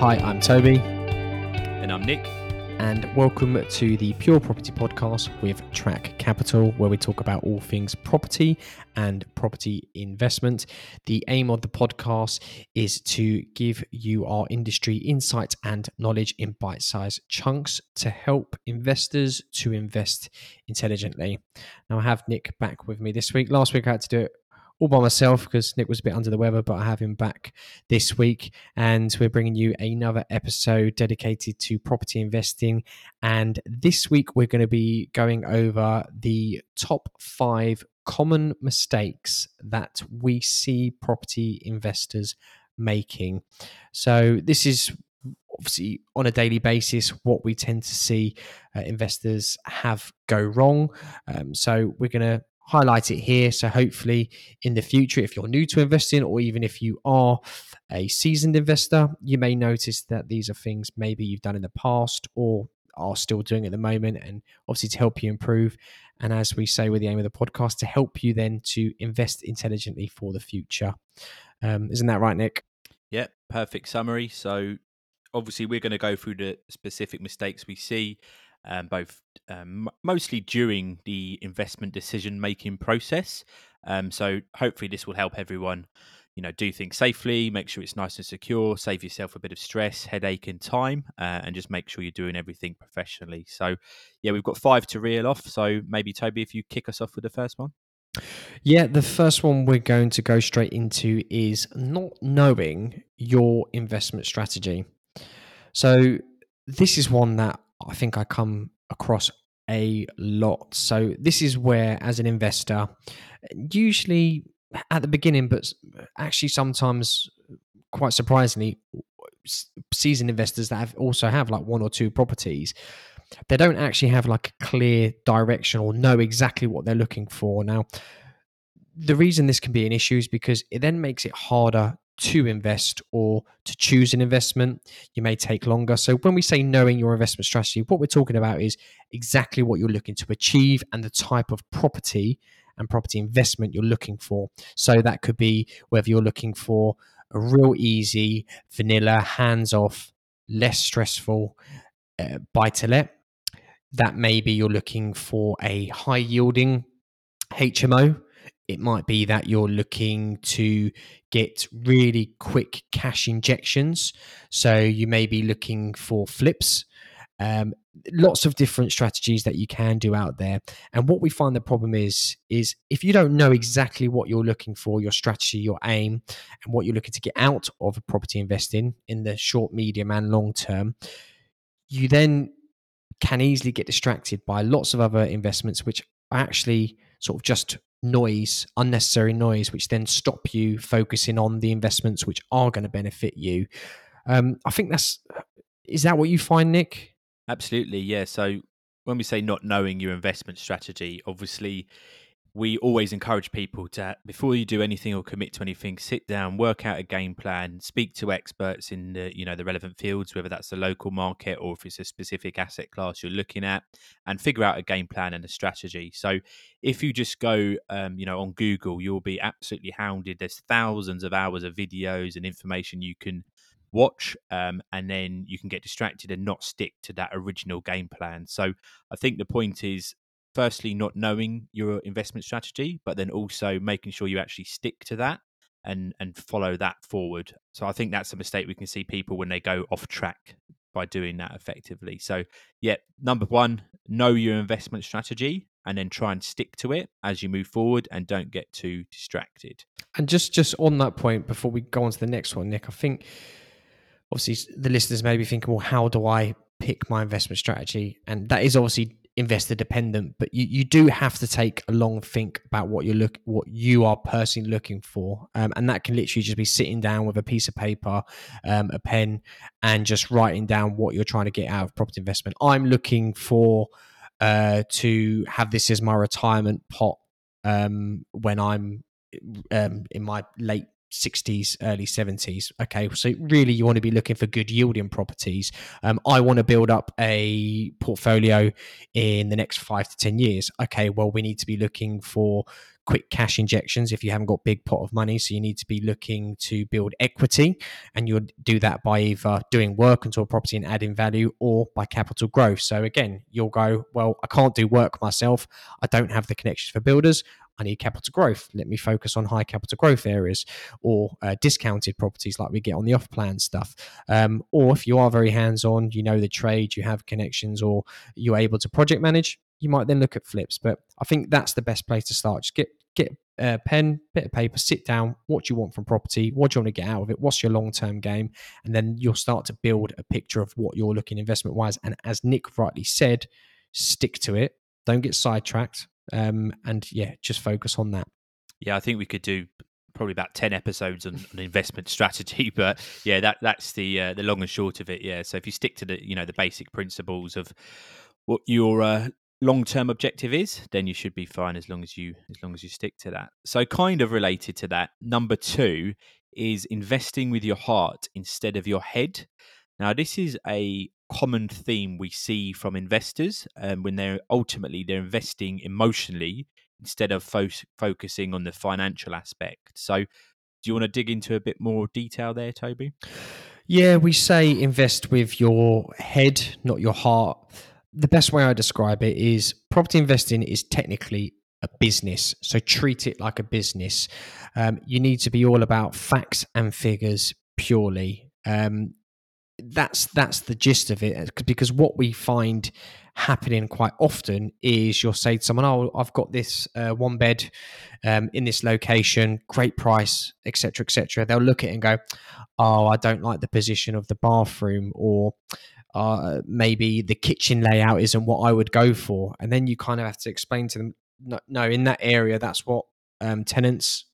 Hi, I'm Tobi. And I'm Nick. And welcome to the Pure Property Podcast with Track Capital, where we talk about all things property and property investment. The aim of the podcast is to give you our industry insights and knowledge in bite sized chunks to help investors to invest intelligently. Now, I have Nick back with me this week. Last week, I had to do it all by myself because Nick was a bit under the weather, but I have him back this week. And we're bringing you another episode dedicated to property investing. And this week, we're going to be going over the top five common mistakes that we see property investors making. So, this is obviously on a daily basis what we tend to see uh, investors have go wrong. Um, so, we're going to highlight it here. So hopefully in the future, if you're new to investing or even if you are a seasoned investor, you may notice that these are things maybe you've done in the past or are still doing at the moment and obviously to help you improve. And as we say with the aim of the podcast, to help you then to invest intelligently for the future. Um, isn't that right, Nick? Yeah, perfect summary. So obviously we're going to go through the specific mistakes we see um, both um, mostly during the investment decision making process. Um, so hopefully this will help everyone, you know, do things safely, make sure it's nice and secure, save yourself a bit of stress, headache, and time, uh, and just make sure you're doing everything professionally. So yeah, we've got five to reel off. So maybe Tobi, if you kick us off with the first one. Yeah, the first one we're going to go straight into is not knowing your investment strategy. So this is one that I think I come across a lot. So this is where, as an investor, usually at the beginning, but actually sometimes quite surprisingly, seasoned investors that have also have like one or two properties, they don't actually have like a clear direction or know exactly what they're looking for. Now, the reason this can be an issue is because it then makes it harder to invest or to choose an investment. You may take longer. So, when we say knowing your investment strategy, what we're talking about is exactly what you're looking to achieve and the type of property and property investment you're looking for. So, that could be whether you're looking for a real easy, vanilla, hands off, less stressful uh, buy to let. That maybe you're looking for a high yielding HMO it might be that you're looking to get really quick cash injections. So you may be looking for flips. Um, lots of different strategies that you can do out there. And what we find the problem is, is if you don't know exactly what you're looking for, your strategy, your aim, and what you're looking to get out of a property investing in the short, medium, and long term, you then can easily get distracted by lots of other investments, which are actually sort of just noise, unnecessary noise, which then stop you focusing on the investments which are going to benefit you. Um, I think that's is that what you find, Nick? Absolutely, yeah. So when we say not knowing your investment strategy, obviously we always encourage people to before you do anything or commit to anything sit down work out a game plan speak to experts in the you know the relevant fields whether that's the local market or if it's a specific asset class you're looking at and figure out a game plan and a strategy. So if you just go um, you know on google you'll be absolutely hounded. There's thousands of hours of videos and information you can watch um, and then you can get distracted and not stick to that original game plan. So i think the point is firstly not knowing your investment strategy, but then also making sure you actually stick to that and and follow that forward. So I think that's a mistake we can see people when they go off track by doing that effectively. So yeah, number one, know your investment strategy and then try and stick to it as you move forward and don't get too distracted. And just just on that point before we go on to the next one, Nick, I think obviously the listeners may be thinking, well, how do I pick my investment strategy? And that is obviously investor dependent, but you, you do have to take a long think about what you look what you are personally looking for, um, and that can literally just be sitting down with a piece of paper, um, a pen, and just writing down what you're trying to get out of property investment. I'm looking for uh, to have this as my retirement pot um, when I'm um, in my late 60s, early 70s. Okay, so really you want to be looking for good yielding properties. Um, I want to build up a portfolio in the next five to 10 years. Okay, well, we need to be looking for quick cash injections if you haven't got big pot of money. So you need to be looking to build equity, and you'll do that by either doing work onto a property and adding value, or by capital growth. So again, you'll go, well, I can't do work myself. I don't have the connections for builders. I need capital growth. Let me focus on high capital growth areas or uh, discounted properties like we get on the off plan stuff. Um, or if you are very hands on, you know the trade, you have connections, or you're able to project manage, you might then look at flips. But I think that's the best place to start. Just get get a pen, bit of paper, sit down. What do you want from property? What do you want to get out of it? What's your long term game? And then you'll start to build a picture of what you're looking investment wise. And as Nick rightly said, stick to it. Don't get sidetracked. Um, and yeah, just focus on that. Yeah, I think we could do probably about 10 episodes on, on investment strategy but yeah that that's the uh, the long and short of it yeah. So if you stick to the you know the basic principles of what your uh, long-term objective is then you should be fine as long as you as long as you stick to that. So kind of related to that number 2 is investing with your heart instead of your head. Now this is a common theme we see from investors um, when they're ultimately they're investing emotionally instead of fo- focusing on the financial aspect so do you want to dig into a bit more detail there tobi yeah we say invest with your head not your heart the best way I describe it is property investing is technically a business. So treat it like a business. Um, you need to be all about facts and figures purely. Um, that's that's the gist of it. Because what we find happening quite often is you'll say to someone, "Oh, I've got this uh, one bed um, in this location, great price, etc., etc." They'll look at it and go, "Oh, I don't like the position of the bathroom," or uh, maybe the kitchen layout isn't what I would go for. And then you kind of have to explain to them, no, no in that area, that's what um, tenants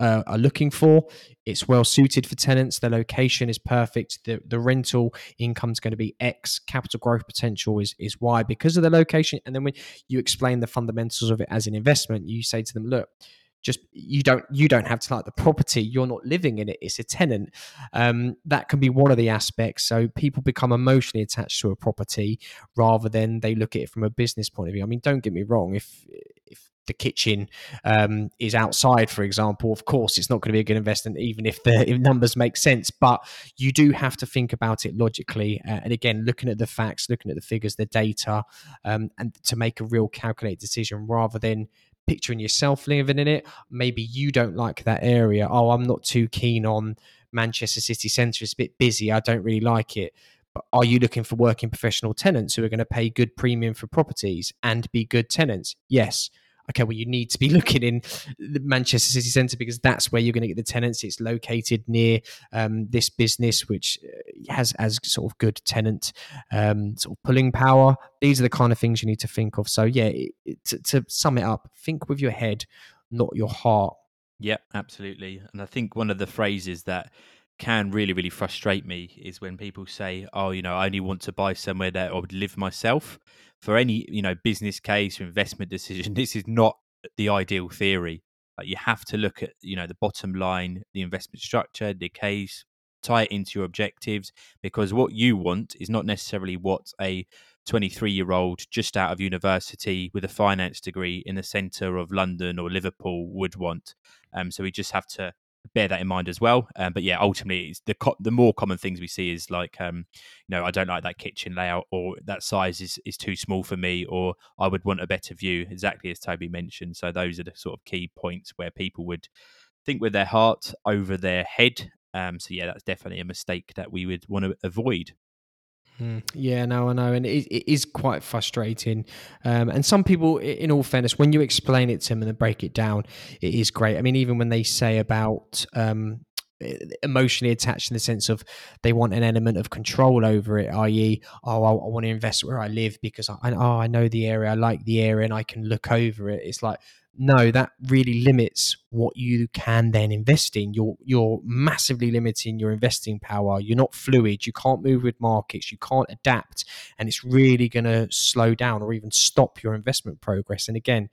uh, are looking for. It's well suited for tenants. The location is perfect. The the rental income is going to be X. Capital growth potential is is Y because of the location. And then when you explain the fundamentals of it as an investment, you say to them, look, just you don't you don't have to like the property you're not living in it it's a tenant um, that can be one of the aspects so people become emotionally attached to a property rather than they look at it from a business point of view i mean don't get me wrong if if the kitchen um, is outside, for example, of course, it's not going to be a good investment, even if the if numbers make sense. But you do have to think about it logically, uh, and again, looking at the facts, looking at the figures, the data, um, and to make a real calculated decision rather than picturing yourself living in it. Maybe you don't like that area. Oh, I'm not too keen on Manchester city centre. It's a bit busy. I don't really like it. But are you looking for working professional tenants who are going to pay good premium for properties and be good tenants? Yes okay, well, you need to be looking in the Manchester city centre because that's where you're going to get the tenants. It's located near um, this business, which uh, has as sort of good tenant um, sort of pulling power. These are the kind of things you need to think of. So yeah, it, it, to, to sum it up, think with your head, not your heart. Yep, absolutely. And I think one of the phrases that can really really frustrate me is when people say oh you know i only want to buy somewhere that i would live myself for any you know business case or investment decision this is not the ideal theory. Like you have to look at you know the bottom line the investment structure the case tie it into your objectives because what you want is not necessarily what a 23 year old just out of university with a finance degree in the center of london or liverpool would want. Um, so we just have to bear that in mind as well. Um, but yeah, ultimately, the co- the more common things we see is like, um, you know, I don't like that kitchen layout, or that size is is too small for me, or I would want a better view. Exactly as Tobi mentioned. So those are the sort of key points where people would think with their heart over their head. Um, so yeah, that's definitely a mistake that we would want to avoid. Mm, yeah, no, I know, and it, it is quite frustrating. Um, and some people, in all fairness, when you explain it to them and break it down, it is great. I mean, even when they say about um, emotionally attached in the sense of they want an element of control over it, i.e., oh, I, I want to invest where I live because I, oh, I know the area, I like the area, and I can look over it. It's like no, that really limits what you can then invest in. You're you're massively limiting your investing power. You're not fluid. You can't move with markets. You can't adapt, and it's really going to slow down or even stop your investment progress. And again,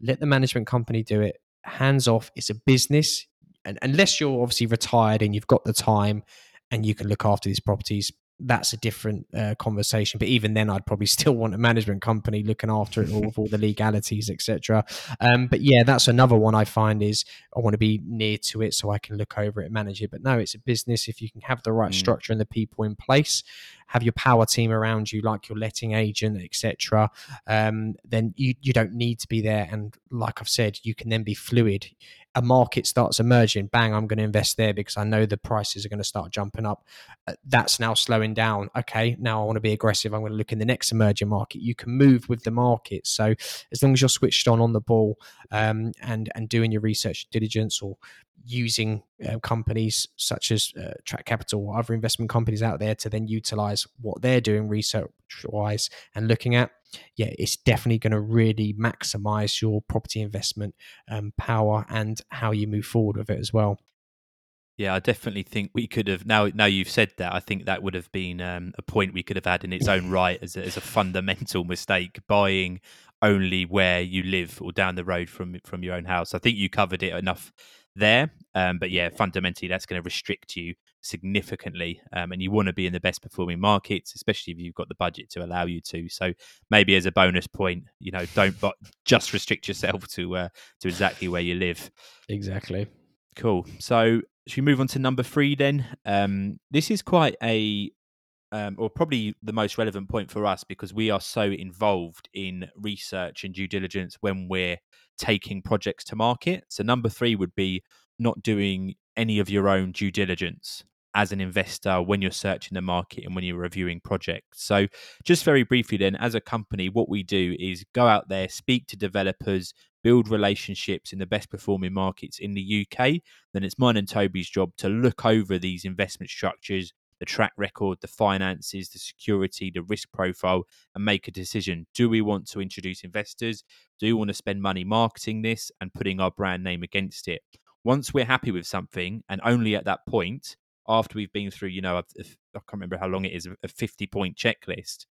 let the management company do it. Hands off. It's a business. And unless you're obviously retired and you've got the time and you can look after these properties, that's a different uh, conversation. But even then, I'd probably still want a management company looking after it all with all the legalities, etc. Um, but yeah, that's another one I find is I want to be near to it so I can look over it and manage it. But no, it's a business. If you can have the right mm. structure and the people in place, have your power team around you, like your letting agent, etc., um, then you you don't need to be there. And like I've said, you can then be fluid a market starts emerging, bang, I'm going to invest there because I know the prices are going to start jumping up. Uh, that's now slowing down. Okay, now I want to be aggressive. I'm going to look in the next emerging market. You can move with the market. So as long as you're switched on on the ball um, and and doing your research diligence or using uh, companies such as uh, Track Capital or other investment companies out there to then utilize what they're doing research wise and looking at, yeah, it's definitely going to really maximize your property investment um, power and how you move forward with it as well. Yeah, I definitely think we could have now. Now you've said that, I think that would have been um, a point we could have had in its own right as a, as a fundamental mistake. Buying only where you live or down the road from from your own house. I think you covered it enough there. Um, but yeah, fundamentally, that's going to restrict you significantly. Um, and you want to be in the best performing markets, especially if you've got the budget to allow you to. So maybe as a bonus point, you know, don't but just restrict yourself to uh, to exactly where you live. Exactly. Cool. So should we move on to number three then? Um, this is quite a um, or probably the most relevant point for us because we are so involved in research and due diligence when we're taking projects to market. So, number three would be not doing any of your own due diligence as an investor when you're searching the market and when you're reviewing projects. So, just very briefly, then, as a company, what we do is go out there, speak to developers, build relationships in the best performing markets in the UK. Then it's mine and Tobi's job to look over these investment structures, the track record, the finances, the security, the risk profile, and make a decision. Do we want to introduce investors? Do we want to spend money marketing this and putting our brand name against it? Once we're happy with something, and only at that point, after we've been through, you know, I can't remember how long it is, a 50 point checklist,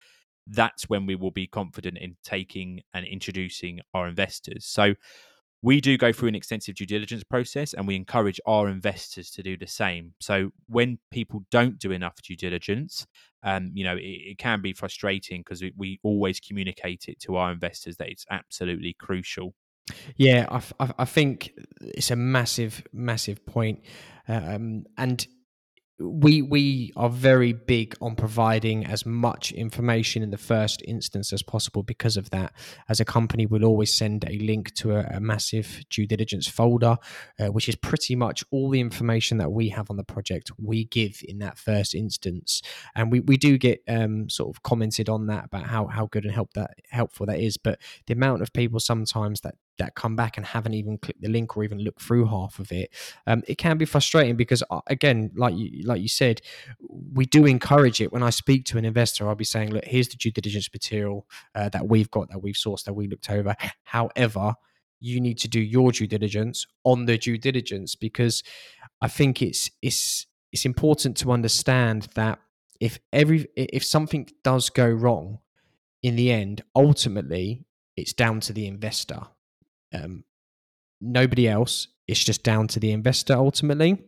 that's when we will be confident in taking and introducing our investors. So, we do go through an extensive due diligence process and we encourage our investors to do the same. So when people don't do enough due diligence, um, you know, it, it can be frustrating because we, we, always communicate it to our investors that it's absolutely crucial. Yeah, I, think it's a massive, massive point. Um, and we we are very big on providing as much information in the first instance as possible because of that. As a company we'll always send a link to a, a massive due diligence folder uh, which is pretty much all the information that we have on the project we give in that first instance. And we, we do get um, sort of commented on that about how, how good and help that helpful that is. But the amount of people sometimes that that come back and haven't even clicked the link or even looked through half of it, um, it can be frustrating because uh, again, like you like you said, we do encourage it. When I speak to an investor, I'll be saying, look, here's the due diligence material uh, that we've got, that we've sourced, that we looked over. However, you need to do your due diligence on the due diligence because I think it's it's it's important to understand that if every if something does go wrong in the end ultimately it's down to the investor um, nobody else. It's just down to the investor ultimately.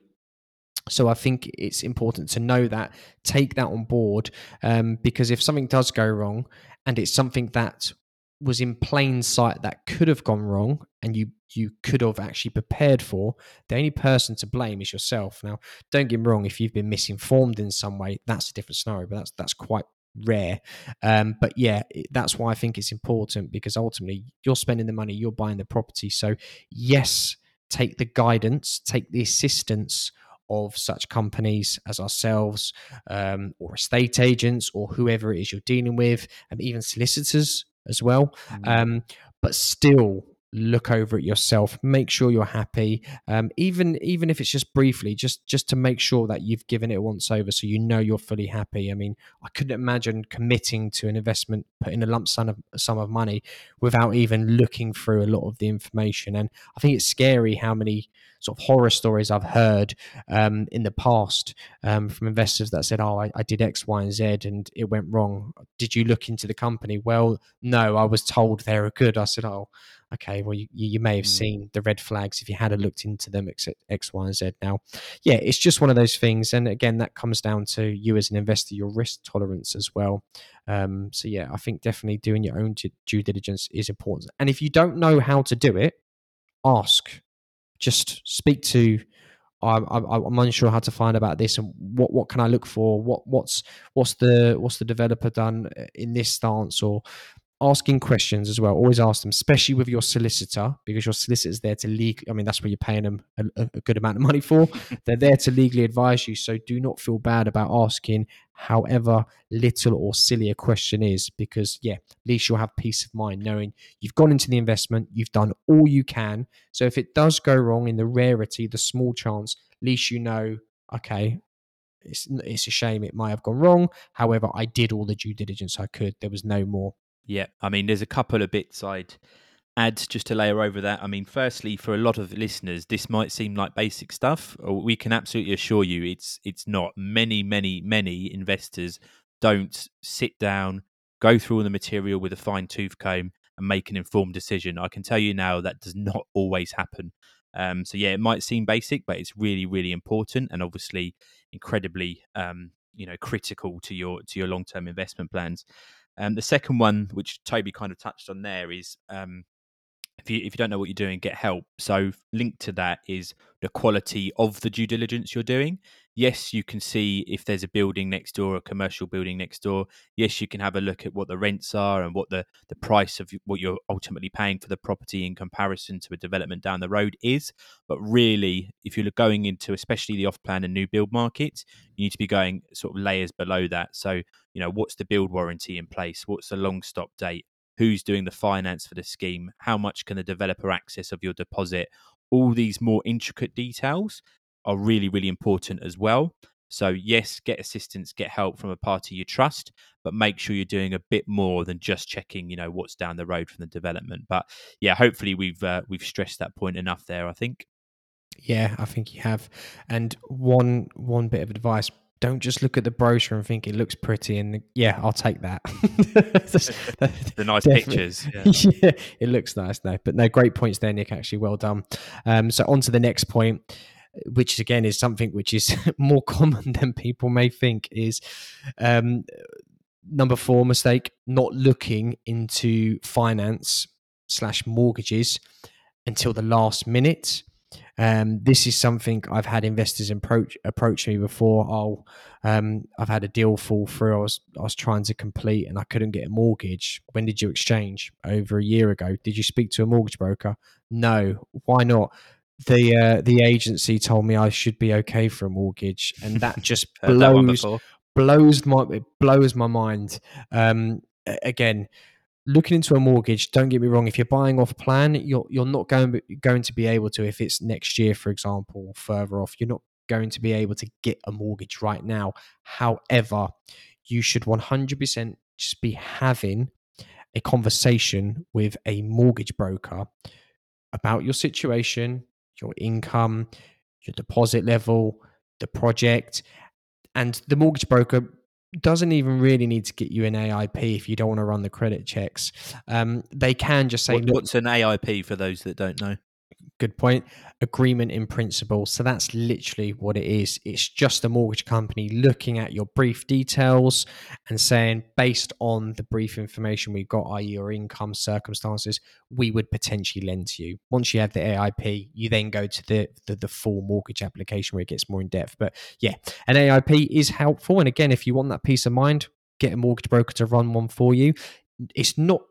So I think it's important to know that, take that on board, um, because if something does go wrong, and it's something that was in plain sight that could have gone wrong, and you you could have actually prepared for, the only person to blame is yourself. Now, don't get me wrong, if you've been misinformed in some way, that's a different scenario, but that's that's quite rare. Um, but yeah, that's why I think it's important because ultimately you're spending the money, you're buying the property. So, yes, take the guidance, take the assistance of such companies as ourselves um, or estate agents or whoever it is you're dealing with, and even solicitors as well. Mm-hmm. Um, but still, look over it yourself make sure you're happy um, even even if it's just briefly just just to make sure that you've given it once over so you know you're fully happy i mean i couldn't imagine committing to an investment putting a lump sum of sum of money without even looking through a lot of the information and i think it's scary how many sort of horror stories I've heard um, in the past um, from investors that said, "Oh, I, I, did X, Y, and Z, and it went wrong. Did you look into the company?" Well, no, I was told they were good. I said, "Oh, okay, well, you, you may have Mm. seen the red flags if you had a looked into them, X, Y, and Z. Now, yeah, it's just one of those things. And again, that comes down to you as an investor, your risk tolerance as well. Um, so, yeah, I think definitely doing your own due- diligence is important. And if you don't know how to do it, ask. Just speak to. I'm, I'm, I'm unsure how to find about this and what, what can I look for? What what's what's the what's the developer done uh, in this stance or asking questions as well. Always ask them, especially with your solicitor, because your solicitor's there to legal. I mean, that's what you're paying them a, a- a good amount of money for. They're there to legally advise you. So do not feel bad about asking, however little or silly a question is, because yeah, at least you'll have peace of mind knowing you've gone into the investment, you've done all you can. So if it does go wrong in the rarity, the small chance, at least you know, okay. It's, it's a shame it might have gone wrong. However, I did all the due diligence I could. There was no more Yeah, I mean, there's a couple of bits I'd add just to layer over that. I mean, firstly, for a lot of listeners, this might seem like basic stuff. or We can absolutely assure you it's it's not. Many, many, many investors don't sit down, go through all the material with a fine tooth comb, and make an informed decision. I can tell you now that does not always happen. Um, so yeah, it might seem basic, but it's really, really important, and obviously incredibly, um, you know, critical to your to your long term investment plans. Um, the second one, which Tobi kind of touched on there, is um, if you if you don't know what you're doing, get help. So linked to that is the quality of the due diligence you're doing. Yes, you can see if there's a building next door, a commercial building next door. Yes, you can have a look at what the rents are and what the the price of what you're ultimately paying for the property in comparison to a development down the road is. But really, if you're going into especially the off-plan and new build market, you need to be going sort of layers below that. So you know, what's the build warranty in place? What's the long stop date? Who's doing the finance for the scheme? How much can the developer access of your deposit? All these more intricate details are really, really important as well. So, yes, get assistance, get help from a party you trust, but make sure you're doing a bit more than just checking, you know, what's down the road from the development. But yeah, hopefully we've uh, we've stressed that point enough there. I think. Yeah, I think you have. And one one bit of advice: don't just look at the brochure and think it looks pretty. And yeah, I'll take that. The nice pictures. Yeah. yeah, it looks nice. No, but no, great points there, Nick. Actually, well done. Um, so on to the next point, which again is something which is more common than people may think. Is um, number four mistake: not looking into finance slash mortgages until the last minute. Um, this is something I've had investors approach approach me before. Oh, um, I've had a deal fall through. I was I was trying to complete and I couldn't get a mortgage. When did you exchange? Over a year ago. Did you speak to a mortgage broker? No. Why not? The uh, the agency told me I should be okay for a mortgage, and that just Heard that blows blows my it blows my mind. Um, again, looking into a mortgage. Don't get me wrong. If you're buying off plan, you're you're not going going to be able to. If it's next year, for example, or further off, you're not going to be able to get a mortgage right now. However, you should 100% just be having a conversation with a mortgage broker about your situation, your income, your deposit level, the project, and the mortgage broker doesn't even really need to get you an AIP if you don't want to run the credit checks. Um, they can just say, What- what's an AIP for those that don't know? Good point. Agreement in principle. So that's literally what it is. It's just a mortgage company looking at your brief details and saying based on the brief information we've got i.e your income circumstances we would potentially lend to you. Once you have the aip you then go to the the, the full mortgage application where it gets more in depth. But yeah an aip is helpful. And again if you want that peace of mind get a mortgage broker to run one for you. It's not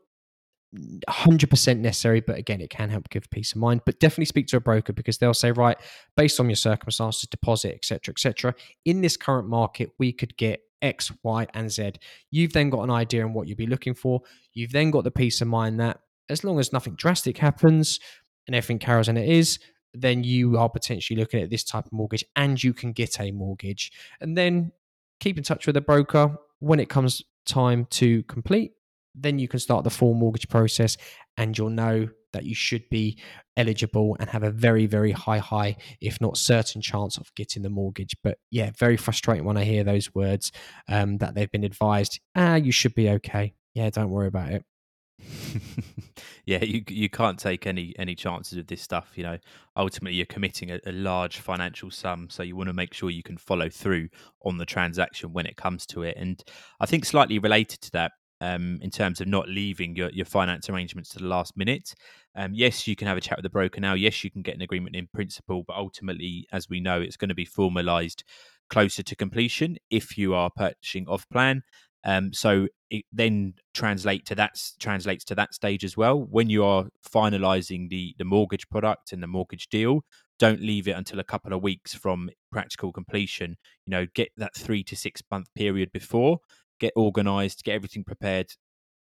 100% necessary, but again, it can help give peace of mind. But definitely speak to a broker because they'll say, right, based on your circumstances, deposit, etc., etc. In this current market, we could get X, Y, and Z. You've then got an idea on what you'd be looking for. You've then got the peace of mind that as long as nothing drastic happens and everything carries on it is, then you are potentially looking at this type of mortgage and you can get a mortgage. And then keep in touch with a broker when it comes time to complete then you can start the full mortgage process and you'll know that you should be eligible and have a very very high high if not certain chance of getting the mortgage but yeah very frustrating when i hear those words um, that they've been advised ah you should be okay yeah don't worry about it yeah, you you can't take any any chances with this stuff. You know, ultimately you're committing a, a, large financial sum, so you want to make sure you can follow through on the transaction when it comes to it. And I think slightly related to that, um, in terms of not leaving your, your finance arrangements to the last minute. Um, yes, you can have a chat with the broker now. Yes, you can get an agreement in principle, but ultimately, as we know, it's going to be formalised closer to completion if you are purchasing off plan. Um, so it then translate to that translates to that stage as well. When you are finalising the the mortgage product and the mortgage deal, don't leave it until a couple of weeks from practical completion. You know, get that three to six month period before, get organised, get everything prepared,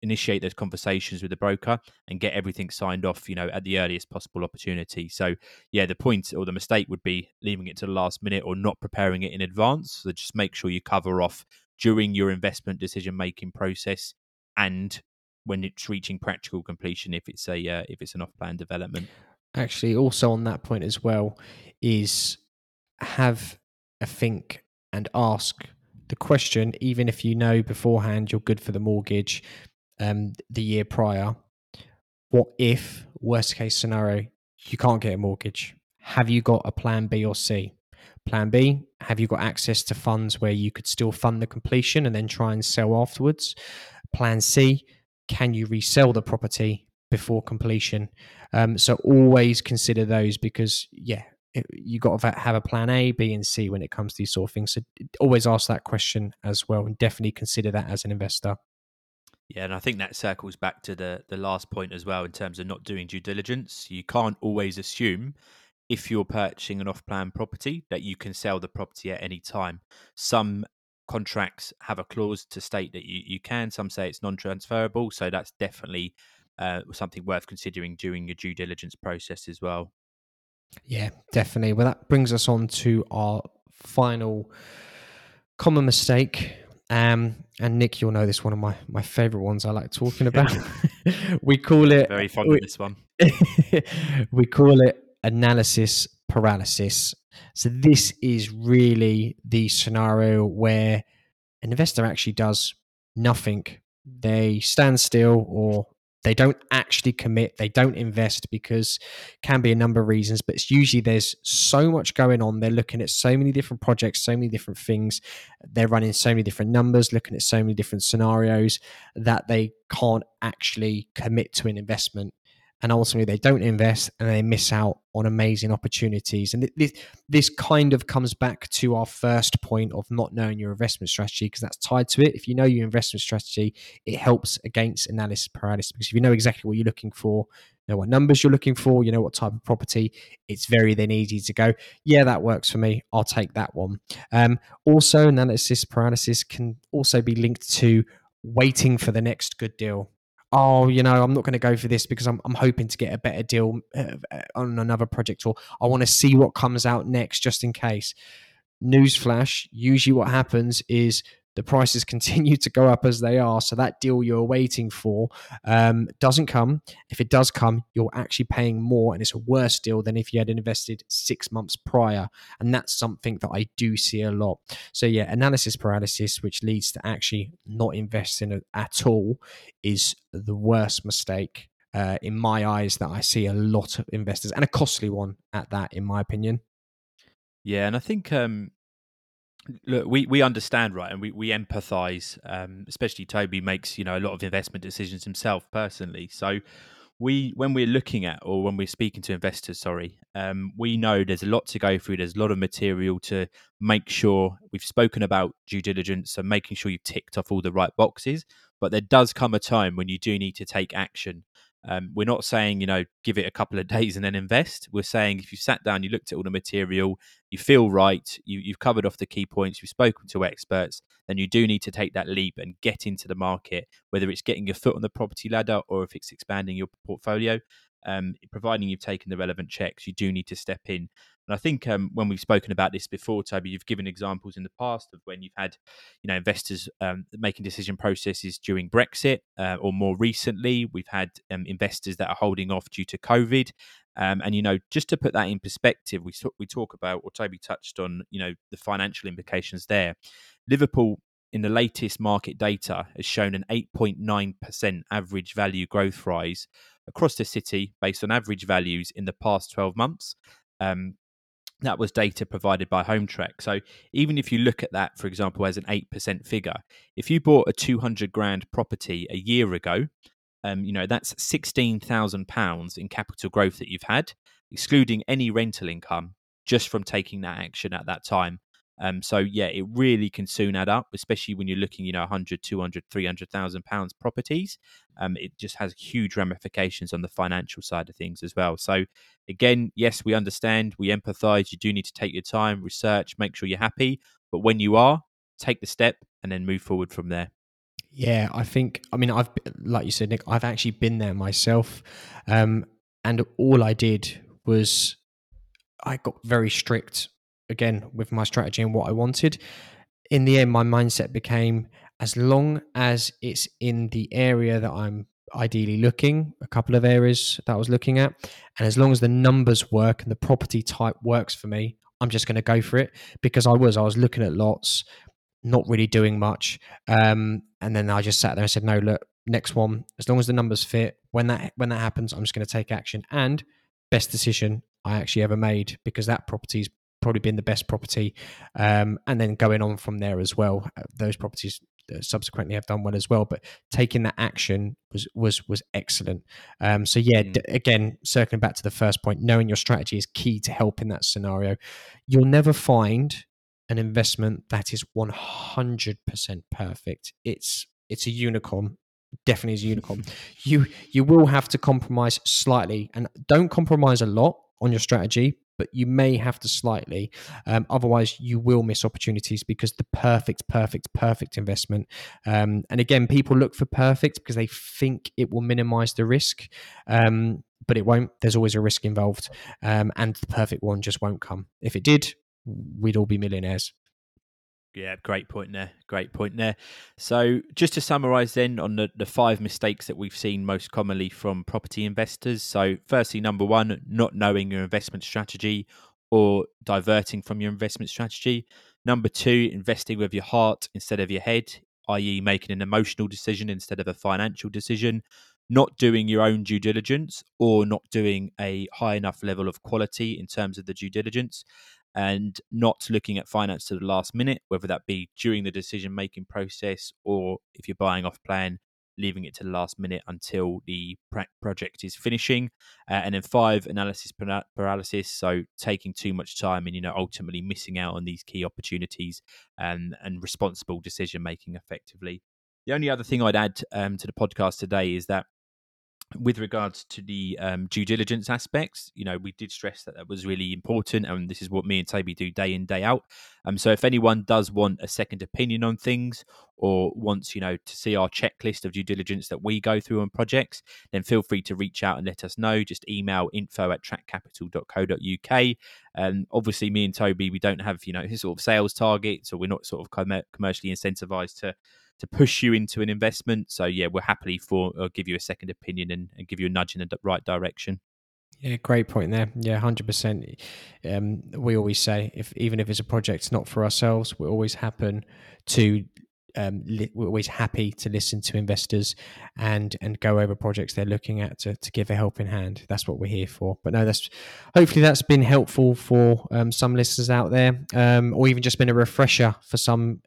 initiate those conversations with the broker, and get everything signed off. You know, at the earliest possible opportunity. So, yeah, the point or the mistake would be leaving it to the last minute or not preparing it in advance. So just make sure you cover off during your investment decision making process and when it's reaching practical completion if it's a uh, if it's an off plan development actually also on that point as well is have a think and ask the question even if you know beforehand you're good for the mortgage um, the year prior what if worst case scenario you can't get a mortgage have you got a plan b or c Plan B, have you got access to funds where you could still fund the completion and then try and sell afterwards? Plan C, can you resell the property before completion? Um, so always consider those because, yeah, you got to have a plan A, B, and C when it comes to these sort of things. So always ask that question as well, and definitely consider that as an investor. Yeah, and I think that circles back to the the last point as well in terms of not doing due diligence. You can't always assume if you're purchasing an off plan property that you can sell the property at any time. Some contracts have a clause to state that you, you can, some say it's non transferable. So that's definitely uh, something worth considering during your due diligence process as well. Yeah, definitely. Well, that brings us on to our final common mistake. Um, and Nick, you'll know this one of my, my favorite ones I like talking about. we call it very fond of this one. we call it analysis paralysis. So this is really the scenario where an investor actually does nothing. They stand still or they don't actually commit. They don't invest because can be a number of reasons but it's usually there's so much going on. They're looking at so many different projects so many different things. They're running so many different numbers looking at so many different scenarios that they can't actually commit to an investment and ultimately they don't invest and they miss out on amazing opportunities. And this, this kind of comes back to our first point of not knowing your investment strategy because that's tied to it. If you know your investment strategy, it helps against analysis paralysis because if you know exactly what you're looking for, you know what numbers you're looking for, you know what type of property, it's very then easy to go, yeah, that works for me. I'll take that one. Um, also, analysis paralysis can also be linked to waiting for the next good deal oh, you know, I'm not going to go for this because I'm, I'm hoping to get a better deal uh, on another project, or I want to see what comes out next just in case. Newsflash: usually, what happens is the prices continue to go up as they are. So that deal you're waiting for um, doesn't come. If it does come, you're actually paying more, and it's a worse deal than if you had invested six months prior. And that's something that I do see a lot. So yeah, analysis paralysis, which leads to actually not investing at all, is the worst mistake. Uh, in my eyes, that I see a lot of investors and a costly one at that, in my opinion. Yeah, and I think um, look, we, we understand, right, and we, we empathize. Um, especially Tobi makes you know a lot of investment decisions himself personally. So we when we're looking at or when we're speaking to investors, sorry, um, we know there's a lot to go through. There's a lot of material to make sure we've spoken about due diligence and making sure you've ticked off all the right boxes. But there does come a time when you do need to take action. Um, we're not saying, you know, give it a couple of days and then invest. We're saying if you sat down, you looked at all the material, you feel right, you, you've covered off the key points, you've spoken to experts, then you do need to take that leap and get into the market, whether it's getting your foot on the property ladder or if it's expanding your portfolio. Um, providing you've taken the relevant checks, you do need to step in and I think um, when we've spoken about this before, Tobi, you've given examples in the past of when you've had, you know, investors um, making decision processes during Brexit, uh, or more recently, we've had um, investors that are holding off due to COVID. Um, and you know, just to put that in perspective, we we talk about, or Tobi touched on, you know, the financial implications there. Liverpool in the latest market data, has shown an 8.9% average value growth rise across the city based on average values in the past 12 months. Um, that was data provided by Hometrack. So even if you look at that, for example, as an 8% figure, if you bought a 200 grand property a year ago, um, you know, that's £16,000 in capital growth that you've had, excluding any rental income just from taking that action at that time. Um, so yeah, it really can soon add up, especially when you're looking, you know, 100, 200, 300,000 pounds properties. Um, it just has huge ramifications on the financial side of things as well. So again, yes, we understand, we empathize. You do need to take your time, research, make sure you're happy. But when you are, take the step and then move forward from there. Yeah, I think. I mean, I've like you said, Nick. I've actually been there myself, um, and all I did was I got very strict again with my strategy and what I wanted. In the end, my mindset became as long as it's in the area that I'm ideally looking, a couple of areas that I was looking at, and as long as the numbers work and the property type works for me, I'm just going to go for it because I was I was looking at lots, not really doing much, um, and then I just sat there and said, no, look, next one, as long as the numbers fit, when that when that happens, I'm just going to take action. And best decision I actually ever made because that property's probably been the best property. Um, and then going on from there as well, uh, those properties uh, subsequently have done well as well. But taking that action was was was excellent. Um, so yeah, mm. d- again, circling back to the first point, knowing your strategy is key to help in that scenario. You'll never find an investment that is one hundred percent perfect. It's it's a unicorn definitely is a unicorn. you you will have to compromise slightly, and don't compromise a lot on your strategy, but you may have to slightly. Um, otherwise, you will miss opportunities because the perfect, perfect, perfect investment. Um, and again, people look for perfect because they think it will minimize the risk, um, but it won't. There's always a risk involved, um, and the perfect one just won't come. If it did, we'd all be millionaires. Yeah, great point there. Great point there. So, just to summarize then on the, the five mistakes that we've seen most commonly from property investors. So, firstly, number one, not knowing your investment strategy or diverting from your investment strategy. Number two, investing with your heart instead of your head, i.e., making an emotional decision instead of a financial decision. Not doing your own due diligence or not doing a high enough level of quality in terms of the due diligence and not looking at finance to the last minute, whether that be during the decision making process or if you're buying off plan, leaving it to the last minute until the project is finishing. Uh, and then five, analysis paralysis. So taking too much time and, you know, ultimately missing out on these key opportunities and, and responsible decision making effectively. The only other thing I'd add um, to the podcast today is that with regards to the um, due diligence aspects, you know, we did stress that that was really important, and this is what me and Tobi do day in day out. Um, so if anyone does want a second opinion on things, or wants, you know, to see our checklist of due diligence that we go through on projects, then feel free to reach out and let us know. Just email info at trackcapital.co.uk. And obviously, me and Tobi, we don't have, you know, sort of sales targets, or we're not sort of commercially incentivized to to push you into an investment. So yeah, we're happily for or uh, give you a second opinion and, and give you a nudge in the right direction. Yeah, great point there. Yeah, hundred um, percent. We always say if even if it's a project not for ourselves, we're always happen to. Um, li- we're always happy to listen to investors and and go over projects they're looking at to, to give a helping hand. That's what we're here for. But no, that's hopefully that's been helpful for um, some listeners out there, um, or even just been a refresher for some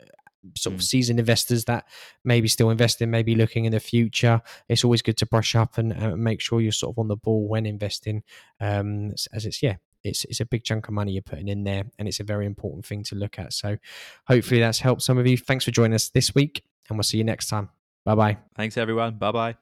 sort of mm. seasoned investors that maybe still investing, maybe looking in the future. It's always good to brush up and uh, make sure you're sort of on the ball when investing, um, as it's yeah. It's, it's a big chunk of money you're putting in there, and it's a very important thing to look at. So, hopefully, that's helped some of you. Thanks for joining us this week, and we'll see you next time. Bye bye. Thanks, everyone. Bye bye.